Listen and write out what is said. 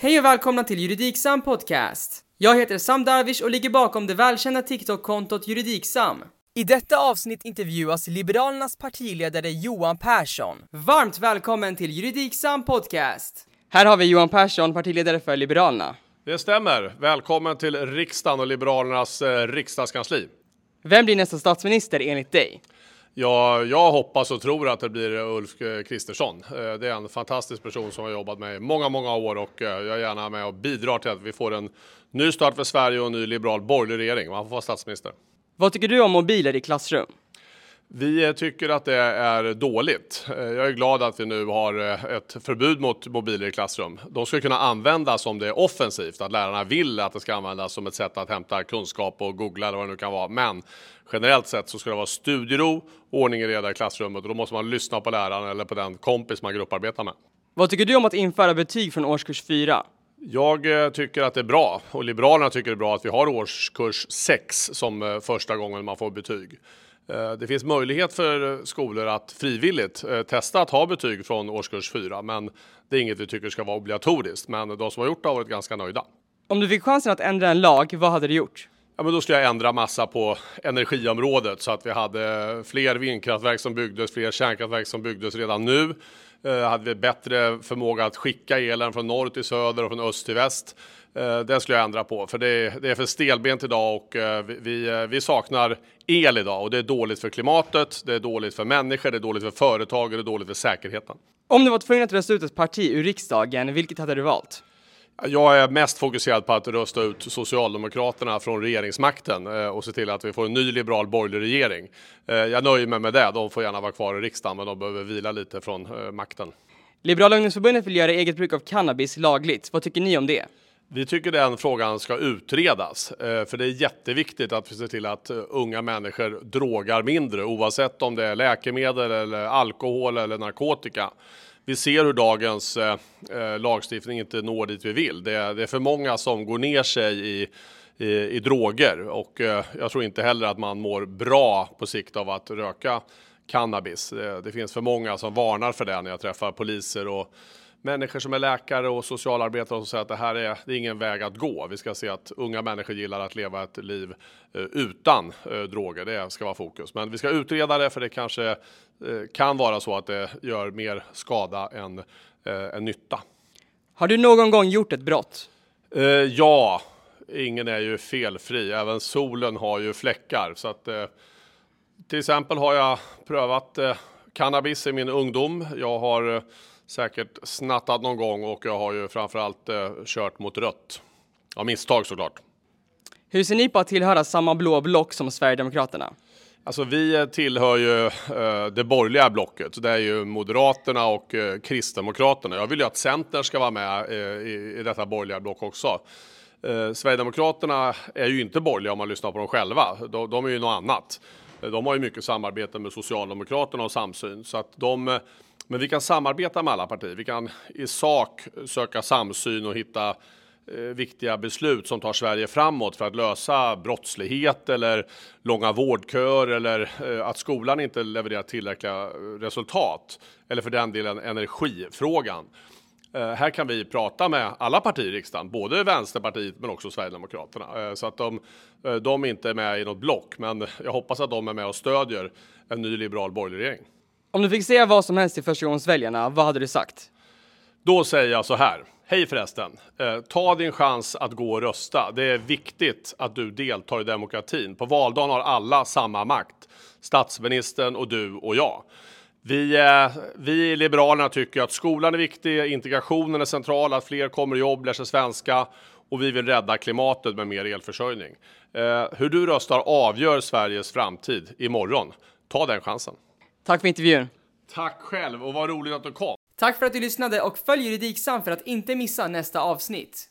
Hej och välkomna till Juridiksam Podcast. Jag heter Sam Darvish och ligger bakom det välkända TikTok-kontot Juridiksam. I detta avsnitt intervjuas Liberalernas partiledare Johan Persson. Varmt välkommen till Juridiksam Podcast. Här har vi Johan Persson, partiledare för Liberalerna. Det stämmer. Välkommen till riksdagen och Liberalernas eh, riksdagskansli. Vem blir nästa statsminister enligt dig? Ja, jag hoppas och tror att det blir Ulf Kristersson. Eh, det är en fantastisk person som har jobbat med i många, många år och eh, jag är gärna med och bidrar till att vi får en ny start för Sverige och en ny liberal borgerlig regering. Man får vara statsminister. Vad tycker du om mobiler i klassrum? Vi tycker att det är dåligt. Eh, jag är glad att vi nu har ett förbud mot mobiler i klassrum. De ska kunna användas om det är offensivt, att lärarna vill att det ska användas som ett sätt att hämta kunskap och googla eller vad det nu kan vara. Men generellt sett så ska det vara studiero, ordning och reda i klassrummet och då måste man lyssna på läraren eller på den kompis man grupparbetar med. Vad tycker du om att införa betyg från årskurs 4? Jag eh, tycker att det är bra och Liberalerna tycker det är bra att vi har årskurs 6 som eh, första gången man får betyg. Eh, det finns möjlighet för eh, skolor att frivilligt eh, testa att ha betyg från årskurs 4 men det är inget vi tycker ska vara obligatoriskt. Men de som har gjort det har varit ganska nöjda. Om du fick chansen att ändra en lag, vad hade du gjort? Ja, men då skulle jag ändra massa på energiområdet så att vi hade fler vindkraftverk som byggdes, fler kärnkraftverk som byggdes redan nu. Eh, hade vi bättre förmåga att skicka elen från norr till söder och från öst till väst. Eh, det skulle jag ändra på, för det är, det är för stelbent idag och eh, vi, eh, vi, saknar el idag och det är dåligt för klimatet, det är dåligt för människor, det är dåligt för företag och det är dåligt för säkerheten. Om du var tvungen att rösta ut ett parti ur riksdagen, vilket hade du valt? Jag är mest fokuserad på att rösta ut Socialdemokraterna från regeringsmakten eh, och se till att vi får en ny liberal borgerlig regering. Eh, jag nöjer mig med det. De får gärna vara kvar i riksdagen, men de behöver vila lite från eh, makten. Liberala ungdomsförbundet vill göra eget bruk av cannabis lagligt. Vad tycker ni om det? Vi tycker den frågan ska utredas, för det är jätteviktigt att vi ser till att unga människor drogar mindre, oavsett om det är läkemedel eller alkohol eller narkotika vi ser hur dagens eh, eh, lagstiftning inte når dit vi vill. Det är, det är för många som går ner sig i, i, i droger och eh, jag tror inte heller att man mår bra på sikt av att röka cannabis. Det, det finns för många som varnar för det när jag träffar poliser och människor som är läkare och socialarbetare och säger att det här är, det är ingen väg att gå. Vi ska se att unga människor gillar att leva ett liv eh, utan eh, droger. Det ska vara fokus. Men vi ska utreda det för det kanske eh, kan vara så att det gör mer skada än, än nytta. Har du någon gång gjort ett brott? Eh, ja, ingen är ju felfri. Även solen har ju fläckar. Så att, eh, till exempel har jag prövat cannabis i min ungdom. Jag har säkert snattat någon gång och jag har ju framförallt eh, kört mot rött. Av misstag såklart. Hur ser ni på att tillhöra samma blå block som Sverigedemokraterna? Alltså vi tillhör ju eh, det borgerliga blocket. Det är ju Moderaterna och eh, Kristdemokraterna. Jag vill ju att Centern ska vara med eh, i, i detta borgerliga block också. Eh, Sverigedemokraterna är ju inte borgerliga om man lyssnar på dem själva. De, de är ju något annat. De har ju mycket samarbete med Socialdemokraterna och samsyn. Så att de men vi kan samarbeta med alla partier. Vi kan i sak söka samsyn och hitta eh, viktiga beslut som tar Sverige framåt för att lösa brottslighet eller långa vårdköer eller eh, att skolan inte levererar tillräckliga resultat. Eller för den delen energifrågan. Eh, här kan vi prata med alla partier i riksdagen, både Vänsterpartiet men också Sverigedemokraterna. Så att de, de inte är med i något block, men jag hoppas att de är med och stödjer en ny liberal borgerlig regering. Om du fick säga vad som helst till förstagångsväljarna, vad hade du sagt? Då säger jag så här. Hej förresten! Eh, ta din chans att gå och rösta. Det är viktigt att du deltar i demokratin. På valdagen har alla samma makt. Statsministern och du och jag. Vi, eh, vi i Liberalerna tycker att skolan är viktig, integrationen är central, att fler kommer i jobb, lär sig svenska och vi vill rädda klimatet med mer elförsörjning. Eh, hur du röstar avgör Sveriges framtid imorgon. Ta den chansen. Tack för intervjun. Tack själv och vad roligt att du kom. Tack för att du lyssnade och följ Juridiksam för att inte missa nästa avsnitt.